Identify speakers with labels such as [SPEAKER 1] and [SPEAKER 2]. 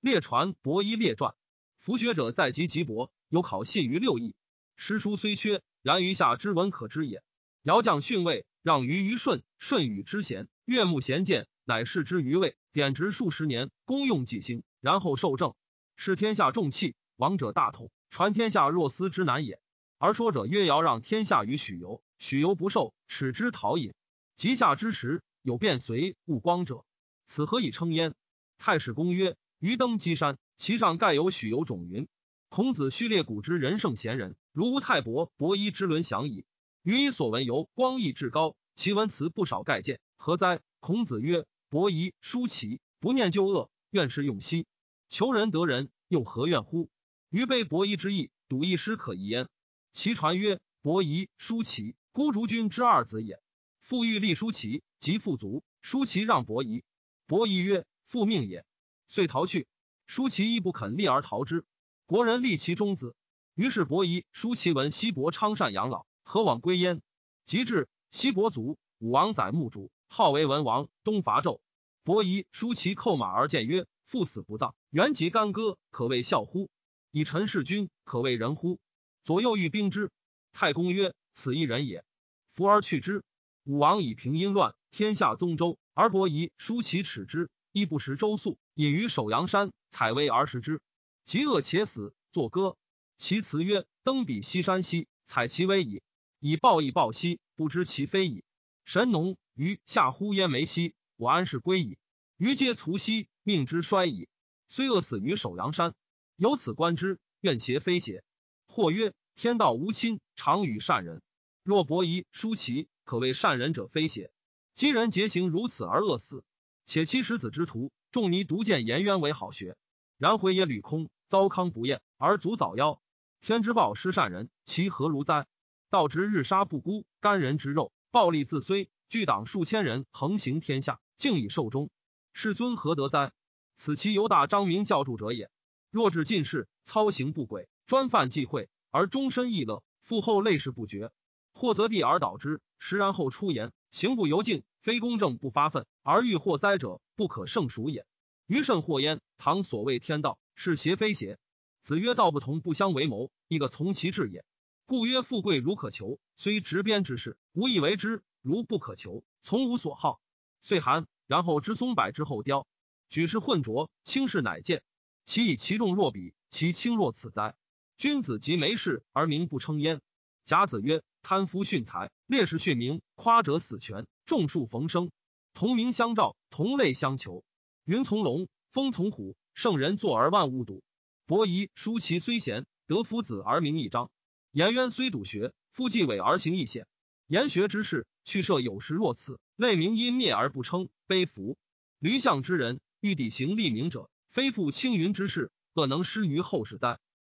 [SPEAKER 1] 列传伯夷列传。夫学者在籍吉伯，有考信于六艺。诗书虽缺，然余下之文可知也。尧将训位，让于于舜，舜与之贤，悦目贤见，乃视之于位，典职数十年，功用既兴，然后受政，是天下重器，王者大统，传天下若斯之难也。而说者曰：尧让天下于许由，许由不受，耻之逃也。及下之时，有变随勿光者，此何以称焉？太史公曰：余登基山。其上盖有许由种云。孔子序列古之人圣贤人，如吴太伯、伯夷之伦详矣。余以所闻由光义至高，其文辞不少盖见，何哉？孔子曰：伯夷、叔齐不念旧恶，愿是用兮。求人得人，又何怨乎？余悲伯夷之意，笃一诗可疑焉。其传曰：伯夷、叔齐，孤竹君之二子也。父欲立叔齐，即父卒，叔齐让伯夷。伯夷曰：父命也，遂逃去。叔齐亦不肯立而逃之，国人立其中子。于是伯夷、叔齐闻西伯昌善养老，何往归焉？及至，西伯卒，武王宰墓主，号为文王，东伐纣。伯夷、叔齐叩马而谏曰：“父死不葬，原及干戈，可谓孝乎？以臣弑君，可谓仁乎？”左右欲兵之，太公曰：“此一人也。”弗而去之。武王以平阴乱，天下宗周，而伯夷、叔齐耻之，亦不食周粟。隐于首阳山，采薇而食之。极恶且死，作歌。其辞曰：“登彼西山兮，采其薇矣。以报亦报兮，不知其非矣。神农于夏乎焉眉兮，我安是归矣。于皆卒兮，命之衰矣。虽饿死于首阳山，由此观之，愿邪非邪？”或曰：“天道无亲，常与善人。若伯夷、叔齐，可谓善人者非邪？今人结行如此而饿死，且其十子之徒。”仲尼独见颜渊为好学，然回也履空，糟糠不厌，而卒早夭。天之报失善人，其何如哉？道之日杀不孤，干人之肉，暴力自虽，聚党数千人，横行天下，竟以寿终。世尊何得哉？此其犹大张明教主者也。若至进士，操行不轨，专犯忌讳，而终身逸乐，父后累事不绝，或则地而导之，时然后出言，行不由径，非公正不发愤，而欲获灾者。不可胜数也。余甚祸焉。唐所谓天道，是邪非邪？子曰：道不同，不相为谋，一个从其志也。故曰：富贵如可求，虽执鞭之事，无以为之；如不可求，从无所好。岁寒，然后知松柏之后凋。举世混浊，轻视乃见。其以其重若彼，其轻若此哉？君子及没事而名不称焉。甲子曰：贪夫殉财，烈士殉名，夸者死权，众数逢生。同名相照，同类相求。云从龙，风从虎。圣人坐而万物睹。伯夷、叔齐虽贤，得夫子而名一章。颜渊虽笃学，夫继伟而行一显。言学之士，去设有时若此，类名因灭而不称，悲服。驴象之人，欲抵行立名者，非复青云之事，恶能施于后世哉？